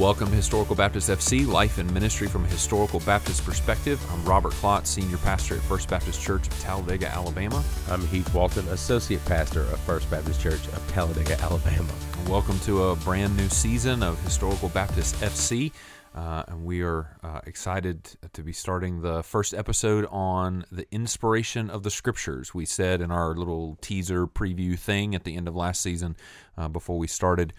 Welcome to Historical Baptist FC, life and ministry from a historical Baptist perspective. I'm Robert Klotz, Senior Pastor at First Baptist Church of Talladega, Alabama. I'm Heath Walton, Associate Pastor of First Baptist Church of Talladega, Alabama. Welcome to a brand new season of Historical Baptist FC. Uh, and we are uh, excited to be starting the first episode on the inspiration of the scriptures. We said in our little teaser preview thing at the end of last season, uh, before we started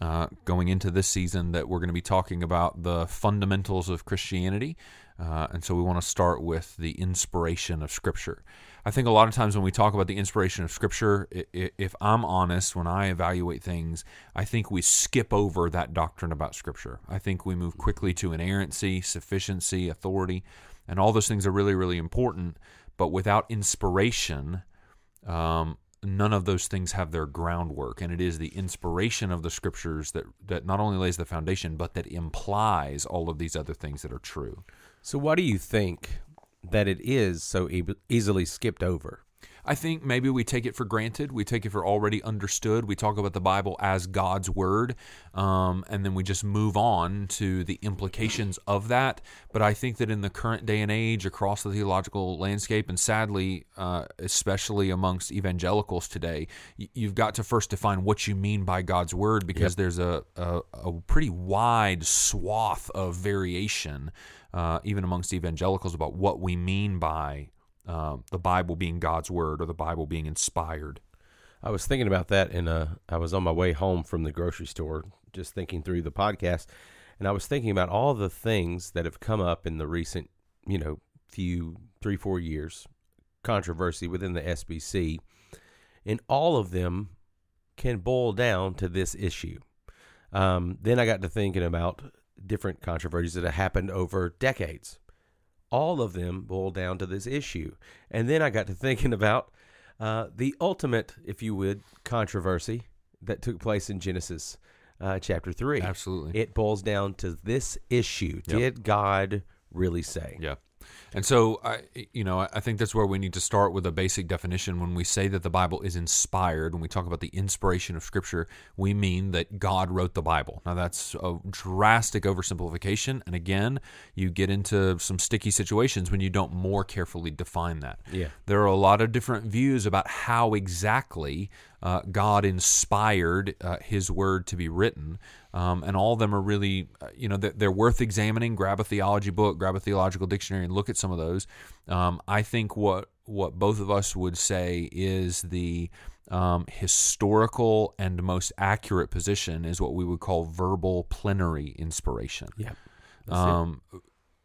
uh, going into this season, that we're going to be talking about the fundamentals of Christianity. Uh, and so we want to start with the inspiration of Scripture. I think a lot of times when we talk about the inspiration of Scripture, if I'm honest, when I evaluate things, I think we skip over that doctrine about Scripture. I think we move quickly to inerrancy, sufficiency, authority, and all those things are really, really important. But without inspiration, um, none of those things have their groundwork and it is the inspiration of the scriptures that that not only lays the foundation but that implies all of these other things that are true. So why do you think that it is so e- easily skipped over I think maybe we take it for granted. We take it for already understood. We talk about the Bible as God's word, um, and then we just move on to the implications of that. But I think that in the current day and age, across the theological landscape, and sadly, uh, especially amongst evangelicals today, you've got to first define what you mean by God's word because yep. there's a, a, a pretty wide swath of variation. Uh, even amongst evangelicals, about what we mean by um, the Bible being God's word or the Bible being inspired. I was thinking about that, and uh, I was on my way home from the grocery store, just thinking through the podcast, and I was thinking about all the things that have come up in the recent, you know, few three four years, controversy within the SBC, and all of them can boil down to this issue. Um, then I got to thinking about different controversies that have happened over decades all of them boil down to this issue. And then I got to thinking about uh, the ultimate, if you would, controversy that took place in Genesis uh, chapter 3. Absolutely. It boils down to this issue yep. Did God really say? Yeah. And so, I, you know, I think that's where we need to start with a basic definition. When we say that the Bible is inspired, when we talk about the inspiration of Scripture, we mean that God wrote the Bible. Now, that's a drastic oversimplification. And again, you get into some sticky situations when you don't more carefully define that. Yeah. There are a lot of different views about how exactly uh, God inspired uh, His Word to be written. Um, and all of them are really, uh, you know, they're, they're, worth examining. Grab a theology book, grab a theological dictionary, and look at some of those. Um, I think what what both of us would say is the um, historical and most accurate position is what we would call verbal plenary inspiration. Yeah. Um,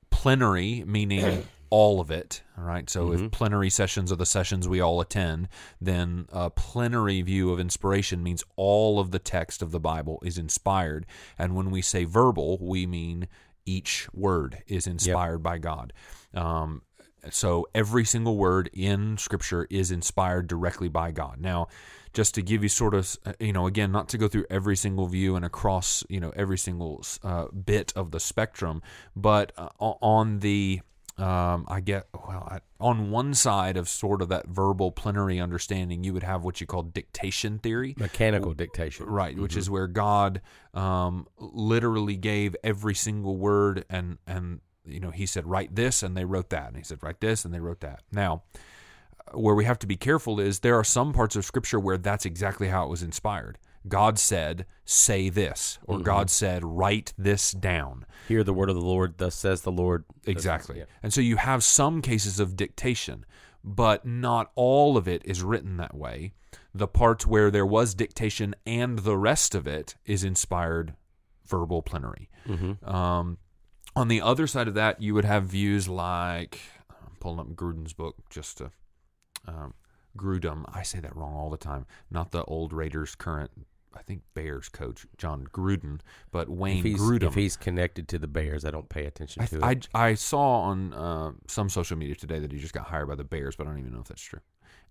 plenary meaning all of it. All right. So mm-hmm. if plenary sessions are the sessions we all attend, then a plenary view of inspiration means all of the text of the Bible is inspired. And when we say verbal, we mean each word is inspired yep. by God. Um, so every single word in Scripture is inspired directly by God. Now, just to give you sort of, you know, again, not to go through every single view and across, you know, every single uh, bit of the spectrum, but uh, on the um, I get well I, on one side of sort of that verbal plenary understanding, you would have what you call dictation theory, mechanical dictation, right? Mm-hmm. Which is where God um, literally gave every single word, and and you know He said write this, and they wrote that, and He said write this, and they wrote that. Now, where we have to be careful is there are some parts of Scripture where that's exactly how it was inspired. God said, say this, or mm-hmm. God said, write this down. Hear the word of the Lord, thus says the Lord. Exactly. Yeah. And so you have some cases of dictation, but not all of it is written that way. The parts where there was dictation and the rest of it is inspired verbal plenary. Mm-hmm. Um, on the other side of that, you would have views like, I'm pulling up Gruden's book just to. Um, Grudem, I say that wrong all the time. Not the old Raiders current I think Bears coach Jon Gruden, but Wayne if Grudem. If he's connected to the Bears, I don't pay attention to I, it. I, I saw on uh, some social media today that he just got hired by the Bears, but I don't even know if that's true.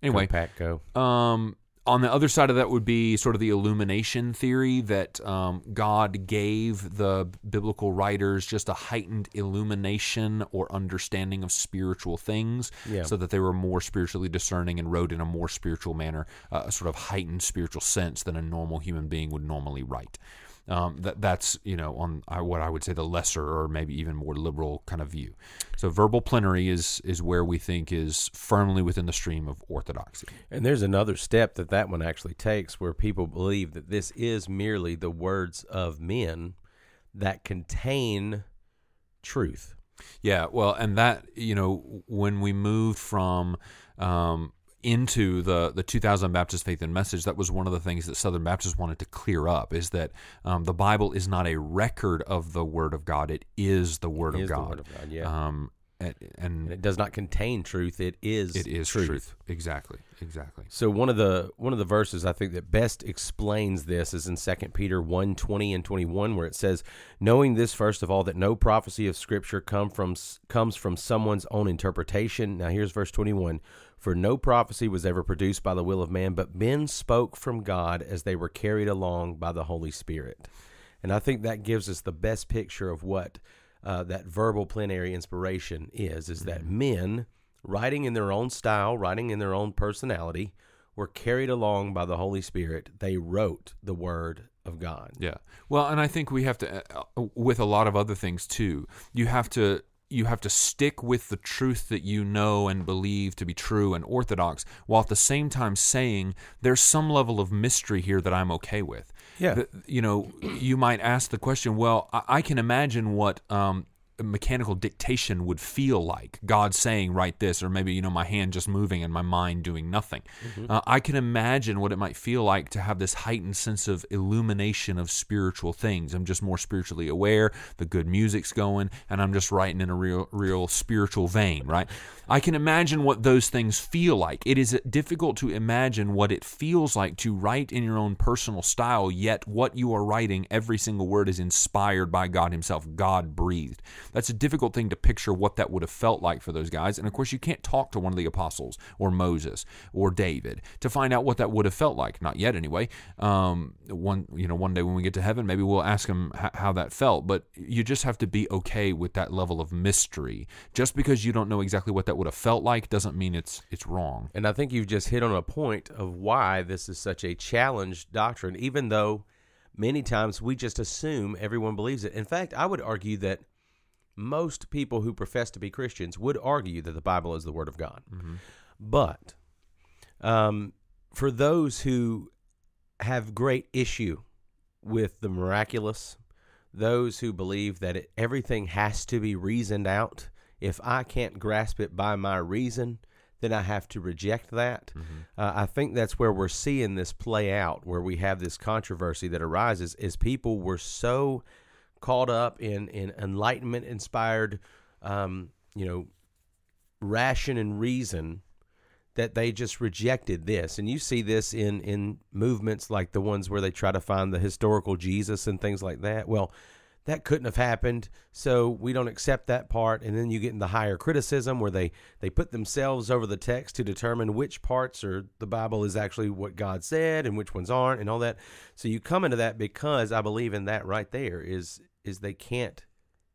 Anyway, Pack, go. Um, on the other side of that would be sort of the illumination theory that um, God gave the biblical writers just a heightened illumination or understanding of spiritual things yeah. so that they were more spiritually discerning and wrote in a more spiritual manner, uh, a sort of heightened spiritual sense than a normal human being would normally write. Um, that that's you know on what I would say the lesser or maybe even more liberal kind of view. So verbal plenary is is where we think is firmly within the stream of orthodoxy. And there's another step that that one actually takes, where people believe that this is merely the words of men that contain truth. Yeah, well, and that you know when we moved from um, into the the 2000 Baptist Faith and Message, that was one of the things that Southern Baptists wanted to clear up is that um, the Bible is not a record of the Word of God; it is the Word, It of, is the God. Word of God, yeah. Um, and, and and it does not contain truth. It is it is truth. truth. Exactly, exactly. So one of the one of the verses I think that best explains this is in 2 Peter 1, 20 and 21 where it says, "Knowing this first of all that no prophecy of scripture come from comes from someone's own interpretation." Now here's verse 21, "For no prophecy was ever produced by the will of man, but men spoke from God as they were carried along by the Holy Spirit." And I think that gives us the best picture of what uh, that verbal plenary inspiration is is that men writing in their own style, writing in their own personality, were carried along by the Holy Spirit. They wrote the Word of God. Yeah. Well, and I think we have to, uh, with a lot of other things too. You have to you have to stick with the truth that you know and believe to be true and orthodox, while at the same time saying there's some level of mystery here that I'm okay with. Yeah. You know, you might ask the question. Well, I, I can imagine what. Um, mechanical dictation would feel like God saying write this or maybe you know my hand just moving and my mind doing nothing. Uh, I can imagine what it might feel like to have this heightened sense of illumination of spiritual things. I'm just more spiritually aware the good music's going and I'm just writing in a real real spiritual vein right? I can imagine what those things feel like. It is difficult to imagine what it feels like to write in your own personal style yet what you are writing every single word is inspired by God himself God breathed that's a difficult thing to picture what that would have felt like for those guys. And of course, you can't talk to one of the apostles or Moses or David to find out what that would have felt like. Not yet, anyway. Um, one, you know, one day when we get to heaven, maybe we'll ask them h- how that felt. But you just have to be okay with that level of mystery. Just because you don't know exactly what that would have felt like doesn't mean it's it's wrong. And I think you've just hit on a point of why this is such a challenged doctrine, even though many times we just assume everyone believes it. In fact, I would argue that most people who profess to be Christians would argue that the Bible is the Word of God. But um, for those who have great issue with the miraculous, those who believe that it, everything has to be reasoned out, if I can't grasp it by my reason, then I have to reject that. Uh, I think that's where we're seeing this play out, where we have this controversy that arises, is people were so caught up in in enlightenment inspired, um, you know, ration and reason that they just rejected this. And you see this in in movements like the ones where they try to find the historical Jesus and things like that. Well, that couldn't have happened, so we don't accept that part. And then you get in the higher criticism where they they put themselves over the text to determine which parts or the Bible is actually what God said and which ones aren't and all that. So you come into that because I believe in that right there is is they can't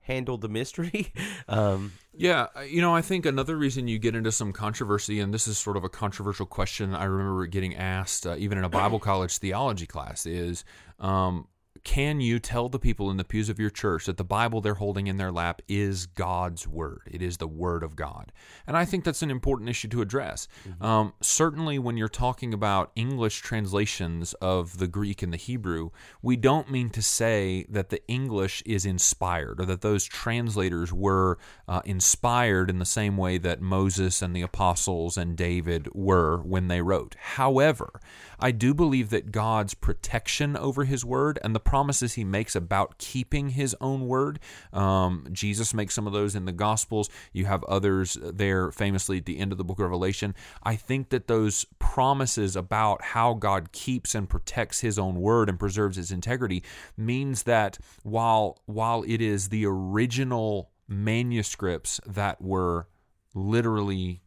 handle the mystery. um, Yeah, you know, I think another reason you get into some controversy, and this is sort of a controversial question I remember getting asked uh, even in a Bible college theology class, is um, can you tell the people in the pews of your church that the Bible they're holding in their lap is God's Word? It is the Word of God. And I think that's an important issue to address. Um, certainly, when you're talking about English translations of the Greek and the Hebrew, we don't mean to say that the English is inspired or that those translators were uh, inspired in the same way that Moses and the apostles and David were when they wrote. However, I do believe that God's protection over his word and the promises he makes about keeping his own word, um, Jesus makes some of those in the Gospels. You have others there famously at the end of the book of Revelation. I think that those promises about how God keeps and protects his own word and preserves its integrity means that while while it is the original manuscripts that were literally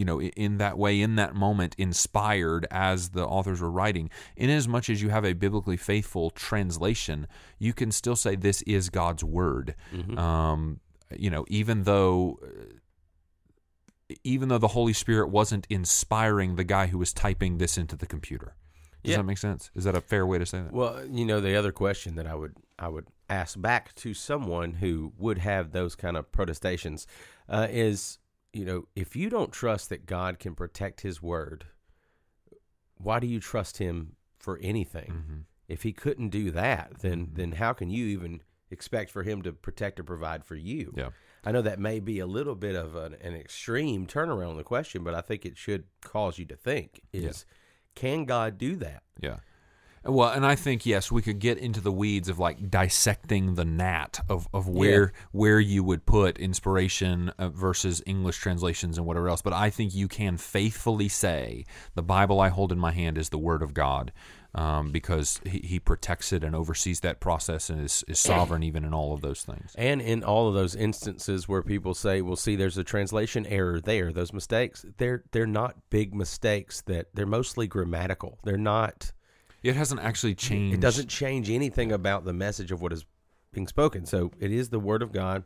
you know, in that way, in that moment, inspired as the authors were writing. In as much as you have a biblically faithful translation, you can still say this is God's word. Um, you know, even though, even though the Holy Spirit wasn't inspiring the guy who was typing this into the computer. Does Yeah. that make sense? Is that a fair way to say that? Well, you know, the other question that I would I would ask back to someone who would have those kind of protestations uh, is, you know, if you don't trust that God can protect His word, why do you trust Him for anything? Mhm. If He couldn't do that, then Mhm. then how can you even expect for Him to protect or provide for you? Yeah. I know that may be a little bit of an, an extreme turnaround on the question, but I think it should cause you to think: is can God do that? Yeah. Well, and I think yes, we could get into the weeds of like dissecting the gnat of, of where where you would put inspiration uh, versus English translations and whatever else. But I think you can faithfully say the Bible I hold in my hand is the Word of God, um, because he, he protects it and oversees that process and is, is sovereign even in all of those things. And in all of those instances where people say, "Well, see, there's a translation error there," those mistakes they're they're not big mistakes. That they're mostly grammatical. They're not. It hasn't actually changed. It doesn't change anything about the message of what is being spoken. So it is the word of God.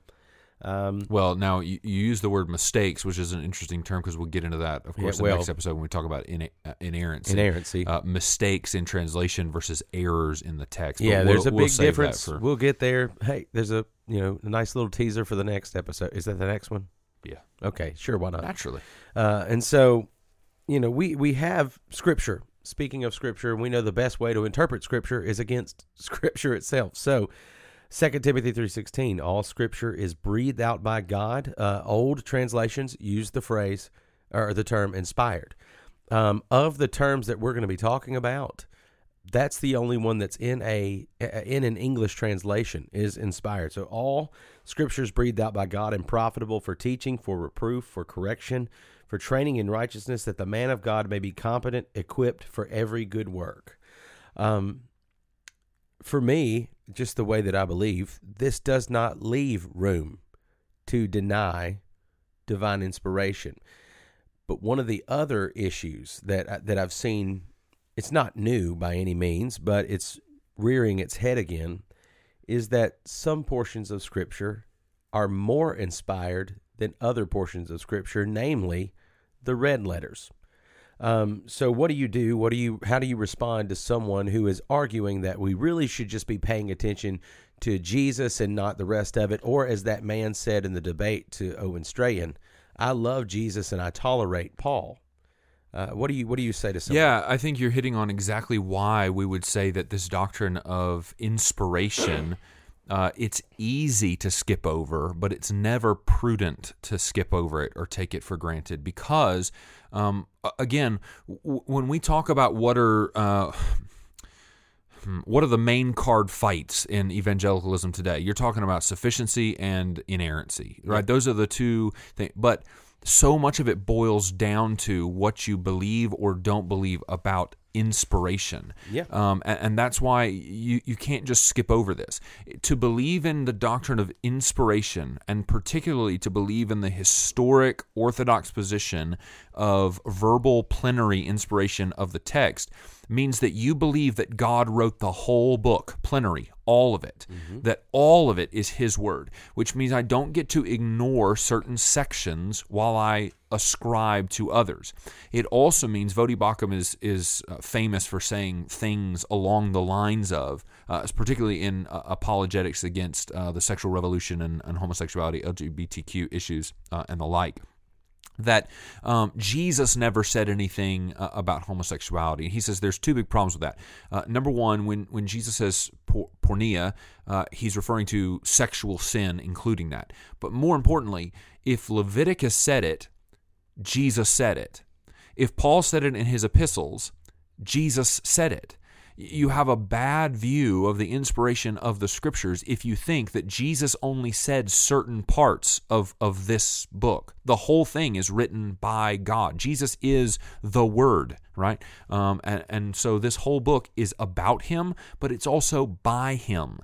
Um, Well, now you, you use the word mistakes, which is an interesting term because we'll get into that, of Yeah, course, in the next episode when we talk about in, uh, inerrancy. inerrancy. uh, mistakes in translation versus errors in the text. But yeah, we'll- there's a we'll big difference. for- We'll get there. Hey, there's a you know a nice little teaser for the next episode. Is that the next one? Yeah. Okay, sure. Why not? naturally. Uh, and so, you know, we we have scripture. Speaking of scripture, we know the best way to interpret scripture is against scripture itself. So, 2 Timothy 3:16, all scripture is breathed out by God. Uh, old translations use the phrase or the term inspired. Um, of the terms that we're going to be talking about, that's the only one that's in a in an English translation is inspired. So all scriptures breathed out by God and profitable for teaching, for reproof, for correction, for training in righteousness, that the man of God may be competent, equipped for every good work. Um, for me, just the way that I believe, this does not leave room to deny divine inspiration. But one of the other issues that that I've seen, it's not new by any means, but it's rearing its head again, is that some portions of Scripture are more inspired than other portions of Scripture, namely the red letters. Um, so, what do you do? What do you? How do you respond to someone who is arguing that we really should just be paying attention to Jesus and not the rest of it, or as that man said in the debate to Owen Strahan, "I love Jesus and I tolerate Paul." Uh, what do you What do you say to someone? Yeah, I think you're hitting on exactly why we would say that this doctrine of inspiration. Uh, it's easy to skip over, but it's never prudent to skip over it or take it for granted because, um, again, w- when we talk about what are uh, hmm, what are the main card fights in evangelicalism today? You're talking about sufficiency and inerrancy, right? Those are the two things. But so much of it boils down to what you believe or don't believe about inspiration. Yeah. Um, and, and that's why you, you can't just skip over this. To believe in the doctrine of inspiration, and particularly to believe in the historic Orthodox position of verbal plenary inspiration of the text, means that you believe that God wrote the whole book, plenary, all of it, that all of it is His Word, which means I don't get to ignore certain sections while I ascribe to others. It also means Voddie Baucham is is uh, famous for saying things along the lines of, uh, particularly in uh, apologetics against uh, the sexual revolution and, and homosexuality, LGBTQ issues, uh, and the like that um, Jesus never said anything uh, about homosexuality. He says there's two big problems with that. Uh, number one, when when Jesus says por- porneia, uh, he's referring to sexual sin, including that. But more importantly, if Leviticus said it, Jesus said it. If Paul said it in his epistles, Jesus said it. You have a bad view of the inspiration of the scriptures if you think that Jesus only said certain parts of, of this book. The whole thing is written by God. Jesus is the Word, right? Um, and, and so this whole book is about Him, but it's also by Him.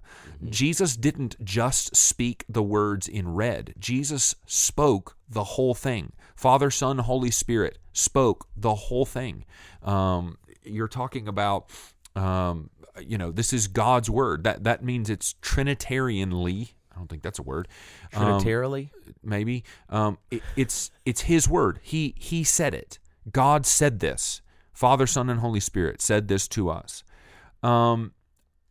Jesus didn't just speak the words in red, Jesus spoke the whole thing. Father, Son, Holy Spirit spoke the whole thing. Um, you're talking about um, you know this is God's word. That that means it's Trinitarianly. I don't think that's a word. Um, Trinitarily. maybe um, it, it's it's His word. He He said it. God said this. Father, Son, and Holy Spirit said this to us. Um,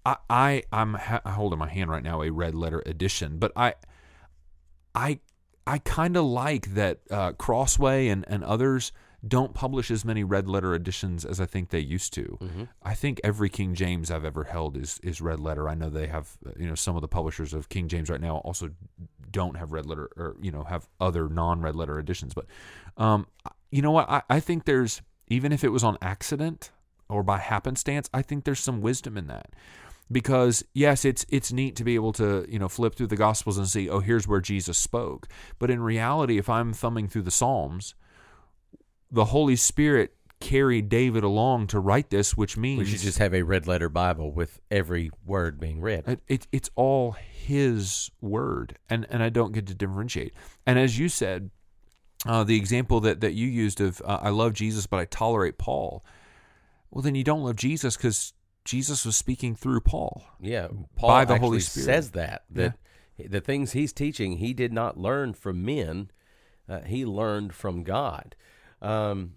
I, I I'm ha- holding my hand right now a red letter edition, but I I I kind of like that uh, Crossway and and others don't publish as many red letter editions as I think they used to. Mm-hmm. I think every King James I've ever held is is red letter. I know they have you know some of the publishers of King James right now also don't have red letter or you know have other non red letter editions. But um, you know what? I, I think there's even if it was on accident or by happenstance, I think there's some wisdom in that because yes it's it's neat to be able to you know flip through the gospels and see oh here's where jesus spoke but in reality if i'm thumbing through the psalms the holy spirit carried david along to write this which means We should just have a red letter Bible with every word being read. it, it, it's all his word and and i don't get to differentiate and as you said uh, the example that that you used of uh, i love jesus but i tolerate paul well then you don't love jesus because jesus was speaking through paul Yeah, Paul by the Holy Spirit. says that that the things he's teaching he did not learn from men, uh, he learned from God. Um,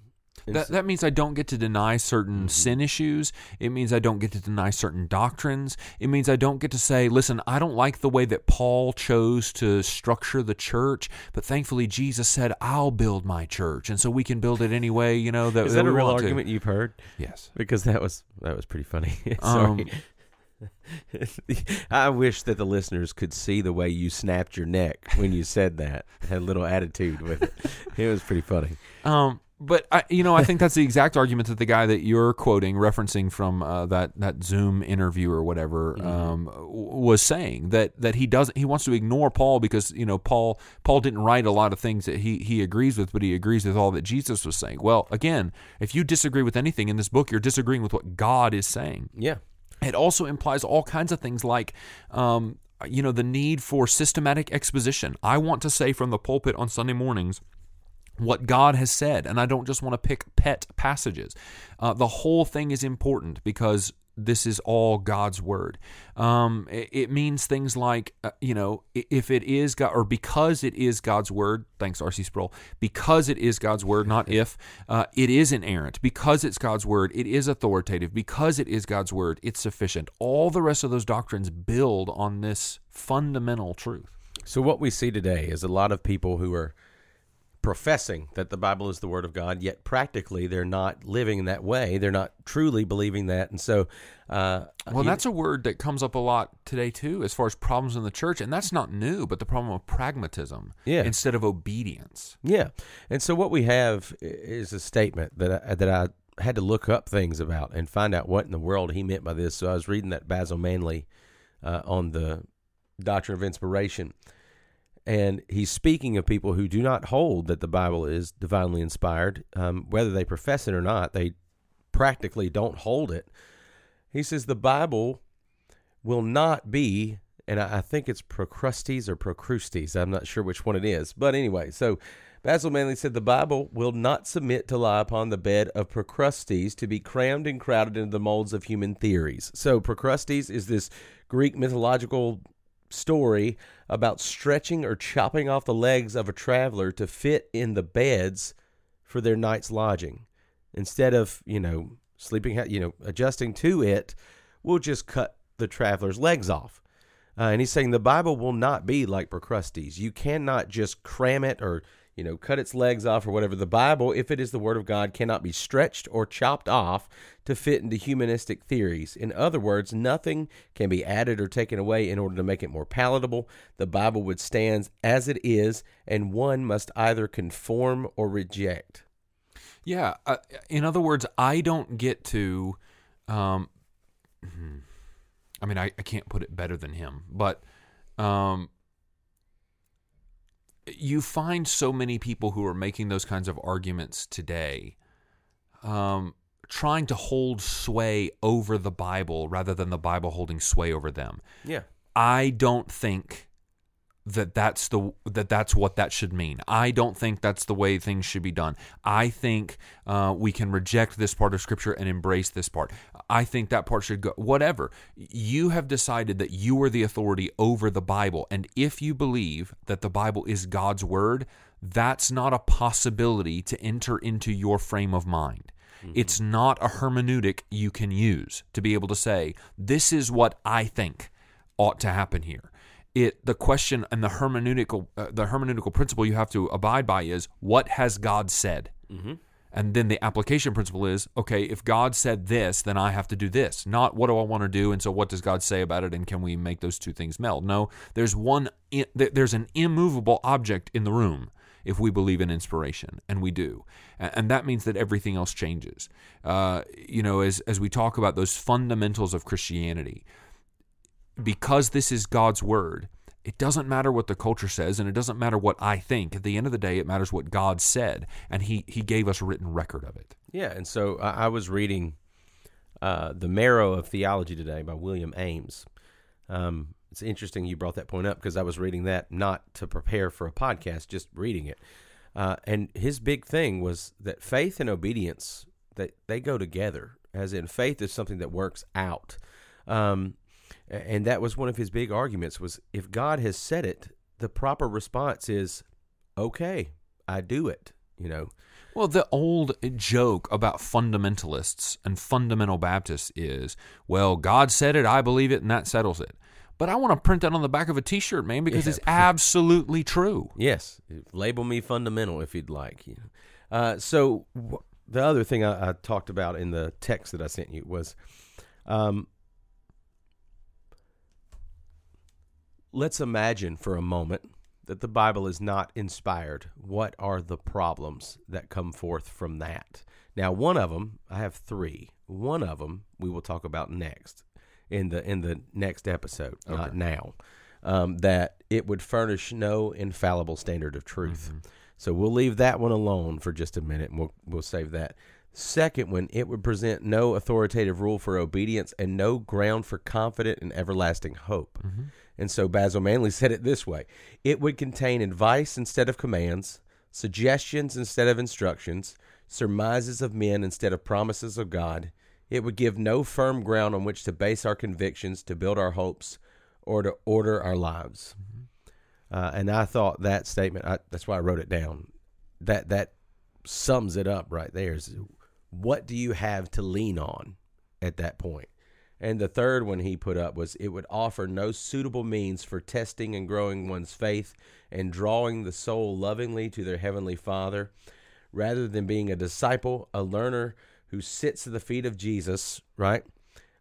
That, that means I don't get to deny certain sin issues. It means I don't get to deny certain doctrines. It means I don't get to say, listen, I don't like the way that Paul chose to structure the church, but thankfully Jesus said, I'll build my church. And so we can build it any way, you know, that, is that that a real want to." argument you've heard? Yes. Because that was that was pretty funny. Um, Sorry. I wish that the listeners could see the way you snapped your neck when you said that. Had a little attitude with it. It was pretty funny. Um, but I, you know, I think that's the exact argument that the guy that you're quoting, referencing from uh, that that Zoom interview or whatever, um, w- was saying that that he doesn't he wants to ignore Paul because you know Paul Paul didn't write a lot of things that he he agrees with, but he agrees with all that Jesus was saying. Well, again, if you disagree with anything in this book, you're disagreeing with what God is saying. Yeah. It also implies all kinds of things like, um, you know, the need for systematic exposition. I want to say from the pulpit on Sunday mornings what God has said, and I don't just want to pick pet passages. Uh, the whole thing is important because this is all God's word. Um, it, it means things like, uh, you know, if it is God, or because it is God's word, thanks, R.C. Sproul, because it is God's word, not if, uh, it is inerrant. Because it's God's word, it is authoritative. Because it is God's word, it's sufficient. All the rest of those doctrines build on this fundamental truth. So what we see today is a lot of people who are professing that the Bible is the Word of God, yet practically they're not living in that way. They're not truly believing that, and so. Uh, Well, you- that's a word that comes up a lot today too, as far as problems in the church, and that's not new. But the problem of pragmatism, Yeah. instead of obedience. Yeah, and so what we have is a statement that I, that I had to look up things about and find out what in the world he meant by this. So I was reading that Basil Manley uh, on the Doctrine of Inspiration, and he's speaking of people who do not hold that the Bible is divinely inspired, um, whether they profess it or not. They practically don't hold it. He says the Bible will not be, and I, I think it's Procrustes or Procrustes. I'm not sure which one it is. But anyway, so Basil Manley said the Bible will not submit to lie upon the bed of Procrustes to be crammed and crowded into the molds of human theories. So Procrustes is this Greek mythological story about stretching or chopping off the legs of a traveler to fit in the beds for their night's lodging. Instead of, you know, sleeping, you know, adjusting to it, we'll just cut the traveler's legs off. Uh, and he's saying the Bible will not be like Procrustes. You cannot just cram it or, you know, cut its legs off or whatever. The Bible, if it is the Word of God, cannot be stretched or chopped off to fit into humanistic theories. In other words, nothing can be added or taken away in order to make it more palatable. The Bible would stand as it is, and one must either conform or reject. Yeah. Uh, in other words, I don't get to. Um, I mean, I, I can't put it better than him, but um, you find so many people who are making those kinds of arguments today, um, trying to hold sway over the Bible rather than the Bible holding sway over them. Yeah. I don't think that that's the that that's what that should mean. I don't think that's the way things should be done. I think uh, we can reject this part of Scripture and embrace this part. I think that part should go. Whatever you have decided that you are the authority over the Bible, and if you believe that the Bible is God's word, that's not a possibility to enter into your frame of mind. It's not a hermeneutic you can use to be able to say, this is what I think ought to happen here. It the question and the hermeneutical uh, the hermeneutical principle you have to abide by is what has God said, and then the application principle is okay. If God said this, then I have to do this. Not what do I want to do, and so what does God say about it, and can we make those two things meld? No, there's one. There's an immovable object in the room if we believe in inspiration, and we do, and that means that everything else changes. Uh, you know, as as we talk about those fundamentals of Christianity, because this is God's word, it doesn't matter what the culture says and it doesn't matter what I think. At the end of the day, it matters what God said, and He He gave us a written record of it. Yeah, and so I, was reading uh, The Marrow of Theology today by William Ames. Um, it's interesting you brought that point up because I was reading that not to prepare for a podcast, just reading it. Uh, and his big thing was that faith and obedience that they go together. As in, faith is something that works out. Um, and that was one of his big arguments was if God has said it, the proper response is, okay, I do it. You know, Well, the old joke about fundamentalists and fundamental Baptists is, well, God said it, I believe it, and that settles it. But I want to print that on the back of a T-shirt, man, because Yeah. it's absolutely true. Yes, label me fundamental if you'd like. You know. uh, so w- the other thing I, I talked about in the text that I sent you was, um, let's imagine for a moment that the Bible is not inspired. What are the problems that come forth from that? Now, one of them, I have three. One of them we will talk about next in the in the next episode, not now. Um, that it would furnish no infallible standard of truth. So we'll leave that one alone for just a minute, and we'll we'll save that. Second one, it would present no authoritative rule for obedience and no ground for confident and everlasting hope. And so Basil Manley said it this way it would contain advice instead of commands, suggestions instead of instructions, surmises of men instead of promises of God. It would give no firm ground on which to base our convictions, to build our hopes, or to order our lives. Uh, and I thought that statement, I, that's why I wrote it down. That that sums it up right there. Is what do you have to lean on at that point? And the third one he put up was it would offer no suitable means for testing and growing one's faith and drawing the soul lovingly to their heavenly Father, rather than being a disciple, a learner who sits at the feet of Jesus, right?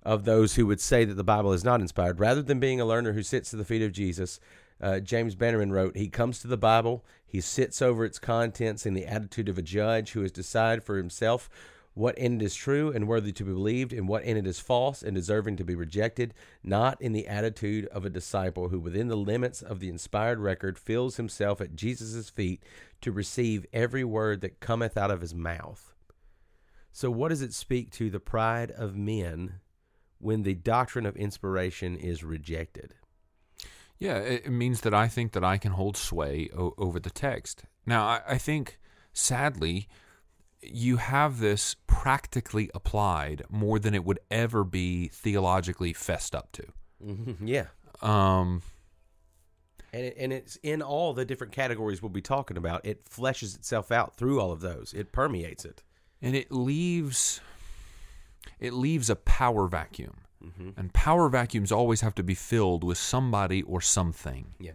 Of those who would say that the Bible is not inspired, rather than being a learner who sits at the feet of Jesus, uh, James Bannerman wrote, He comes to the Bible, he sits over its contents in the attitude of a judge who has decided for himself what in it is true and worthy to be believed, and what in it is false and deserving to be rejected, not in the attitude of a disciple who, within the limits of the inspired record, fills himself at Jesus' feet to receive every word that cometh out of his mouth. So, what does it speak to the pride of men when the doctrine of inspiration is rejected? Yeah, it it means that I think that I can hold sway o- over the text. Now, I, I think, sadly, you have this practically applied more than it would ever be theologically fessed up to. yeah. Um, And, it, and it's in all the different categories we'll be talking about. It fleshes itself out through all of those. It permeates it. and it leaves it leaves a power vacuum. And power vacuums always have to be filled with somebody or something. Yeah.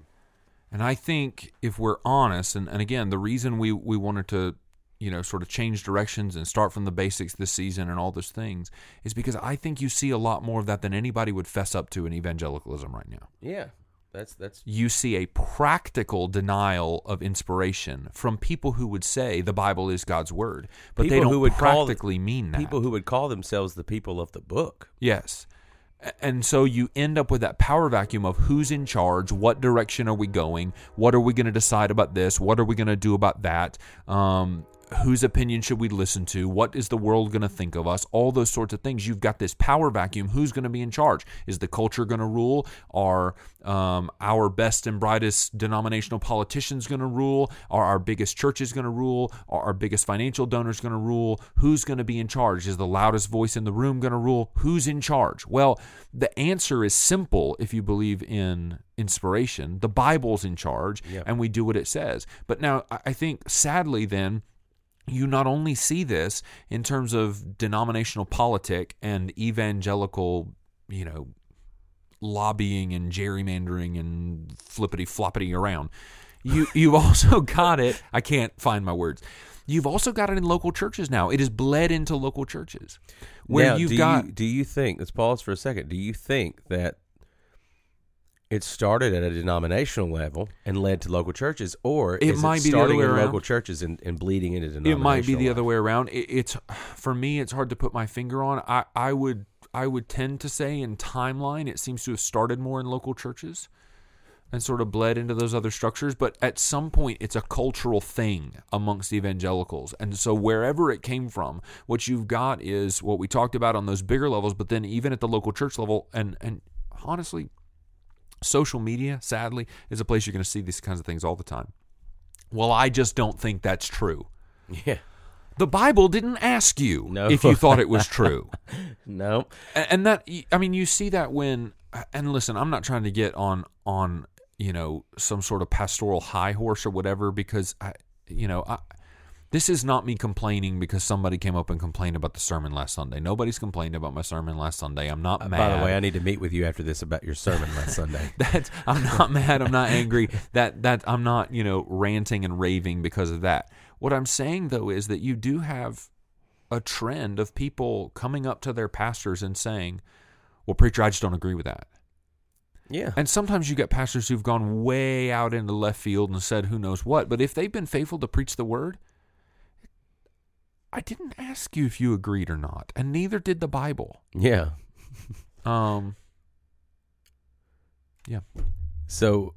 And I think if we're honest, and, and again, the reason we, we wanted to, you know, sort of change directions and start from the basics this season and all those things is because I think you see a lot more of that than anybody would fess up to in evangelicalism right now. Yeah. That's that's You see a practical denial of inspiration from people who would say the Bible is God's word, but they don't who would call- practically mean that. people who would call themselves the people of the book. Yes. And so you end up with that power vacuum of who's in charge, what direction are we going, what are we going to decide about this, what are we going to do about that, um, whose opinion should we listen to, what is the world going to think of us, all those sorts of things. You've got this power vacuum. Who's going to be in charge? Is the culture going to rule? Are um, our best and brightest denominational politicians going to rule? Are our biggest churches going to rule? Are our biggest financial donors going to rule? Who's going to be in charge? Is the loudest voice in the room going to rule? Who's in charge? Well, the answer is simple if you believe in inspiration. The Bible's in charge, and we do what it says. But now, I think sadly, then, you not only see this in terms of denominational politic and evangelical, you know, lobbying and gerrymandering and flippity floppity around. You you've also got it. I can't find my words. You've also got it in local churches now. It is bled into local churches where now, you've do got You, do you think? Let's pause for a second. Do you think that it started at a denominational level and led to local churches, or It might it be the other starting way in around. local churches and, and bleeding into denominational. it might be the other way around. It, it's for me. It's hard to put my finger on. I I would I would tend to say in timeline it seems to have started more in local churches and sort of bled into those other structures. But at some point, it's a cultural thing amongst evangelicals. And so, wherever it came from, what you've got is what we talked about on those bigger levels, but then even at the local church level, and, and honestly, social media, sadly, is a place you're going to see these kinds of things all the time. Well, I just don't think that's true. Yeah. The Bible didn't ask you No. if you thought it was true. No. And that i mean you see that when and listen i'm not trying to get on on you know some sort of pastoral high horse or whatever because i you know i this is not me complaining because somebody came up and complained about the sermon last Sunday. Nobody's complained about my sermon last Sunday. I'm not mad. By the way, I need to meet with you after this about your sermon last Sunday. That's I'm not mad. I'm not angry. That that I'm not you know ranting and raving because of that. What I'm saying though is that you do have a trend of people coming up to their pastors and saying, "Well, preacher, I just don't agree with that." Yeah. And sometimes you get pastors who've gone way out into left field and said who knows what. But if they've been faithful to preach the word, I didn't ask you if you agreed or not, and neither did the Bible. Yeah. Um, So,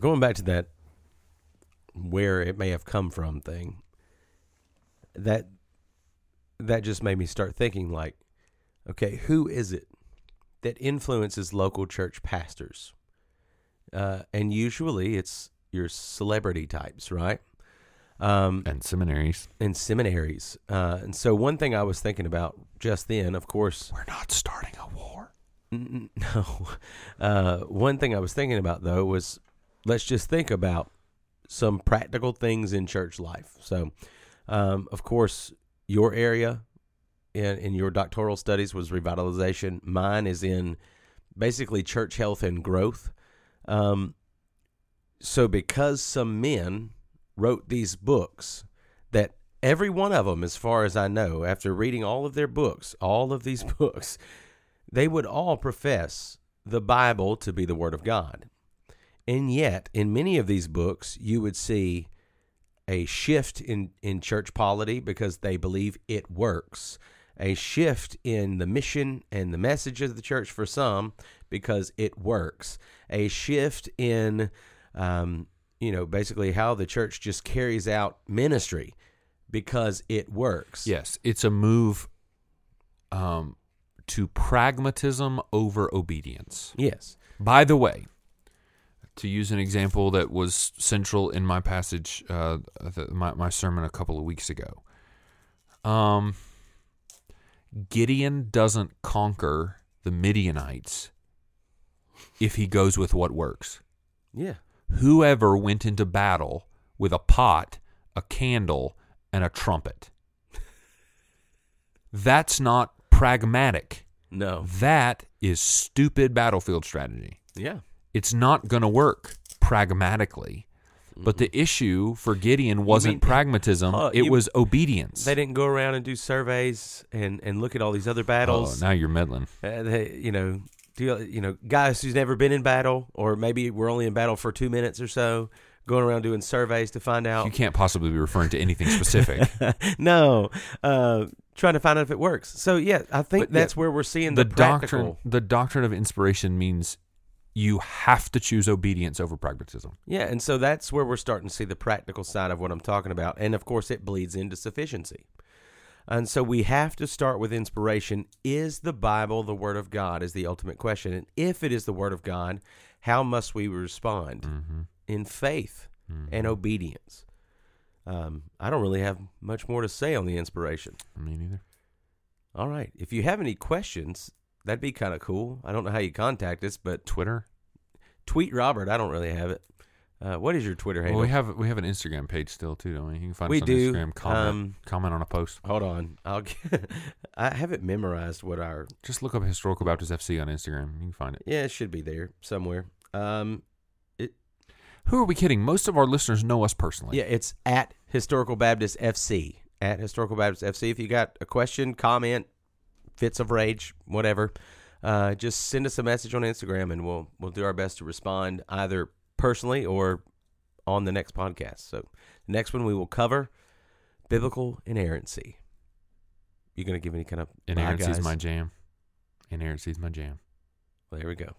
going back to that, where it may have come from thing, that that just made me start thinking like, okay, who is it that influences local church pastors? Uh, and usually it's your celebrity types, right? Um, and seminaries. and seminaries. Uh, and so one thing I was thinking about just then, of course, We're not starting a war. N- No. Uh, one thing I was thinking about though was let's just think about some practical things in church life. So, um, of course, your area in, in your doctoral studies was revitalization. Mine is in basically church health and growth. Um, so, because some men wrote these books that every one of them, as far as I know, after reading all of their books, all of these books, they would all profess the Bible to be the Word of God. And yet, in many of these books, you would see a shift in, in church polity because they believe it works, a shift in the mission and the message of the church for some because it works, a shift in, um, you know, basically how the church just carries out ministry because it works. Yes, it's a move um, to pragmatism over obedience. Yes. By the way, to use an example that was central in my passage, uh, the, my, my sermon a couple of weeks ago, um, Gideon doesn't conquer the Midianites if he goes with what works. Yeah. Whoever went into battle with a pot, a candle, and a trumpet. That's not pragmatic. No. That is stupid battlefield strategy. Yeah. It's not going to work pragmatically. But the issue for Gideon wasn't mean- pragmatism, Uh, it you- was obedience. They didn't go around and do surveys and, and look at all these other battles. oh, now you're meddling. Uh, they, you know, you know guys who's never been in battle, or maybe we're only in battle for two minutes or so, going around doing surveys to find out. You can't possibly be referring to anything specific. no, uh, trying to find out if it works. So yeah, I think But, yeah, that's where we're seeing the, the practical. doctrine the doctrine of inspiration means you have to choose obedience over pragmatism. Yeah, and so that's where we're starting to see the practical side of what I'm talking about. And of course, it bleeds into sufficiency. And so we have to start with inspiration. Is the Bible the Word of God? Is the ultimate question. And if it is the Word of God, how must we respond? Mm-hmm. In faith and obedience. Um, I don't really have much more to say on the inspiration. Me neither. All right. If you have any questions, that'd be kind of cool. I don't know how you contact us, but Twitter. tweet Robert. I don't really have it. Uh, what is your Twitter Well, handle? we have we have an Instagram page still too, don't we? You can find We us on do, Instagram. Comment um, comment on a post. Hold on, I'll. Get, I haven't memorized what our. Just look up Historical Baptist FC on Instagram. You can find it. Yeah, it should be there somewhere. Um, Who are we kidding? Most of our listeners know us personally. yeah, it's at Historical Baptist FC. At Historical Baptist FC. If you got a question, comment, fits of rage, whatever, uh, just send us a message on Instagram, and we'll we'll do our best to respond either personally or on the next podcast. So, the next one we will cover biblical inerrancy. You gonna give any kind of Inerrancy is my jam. Inerrancy is my jam. Well, there we go.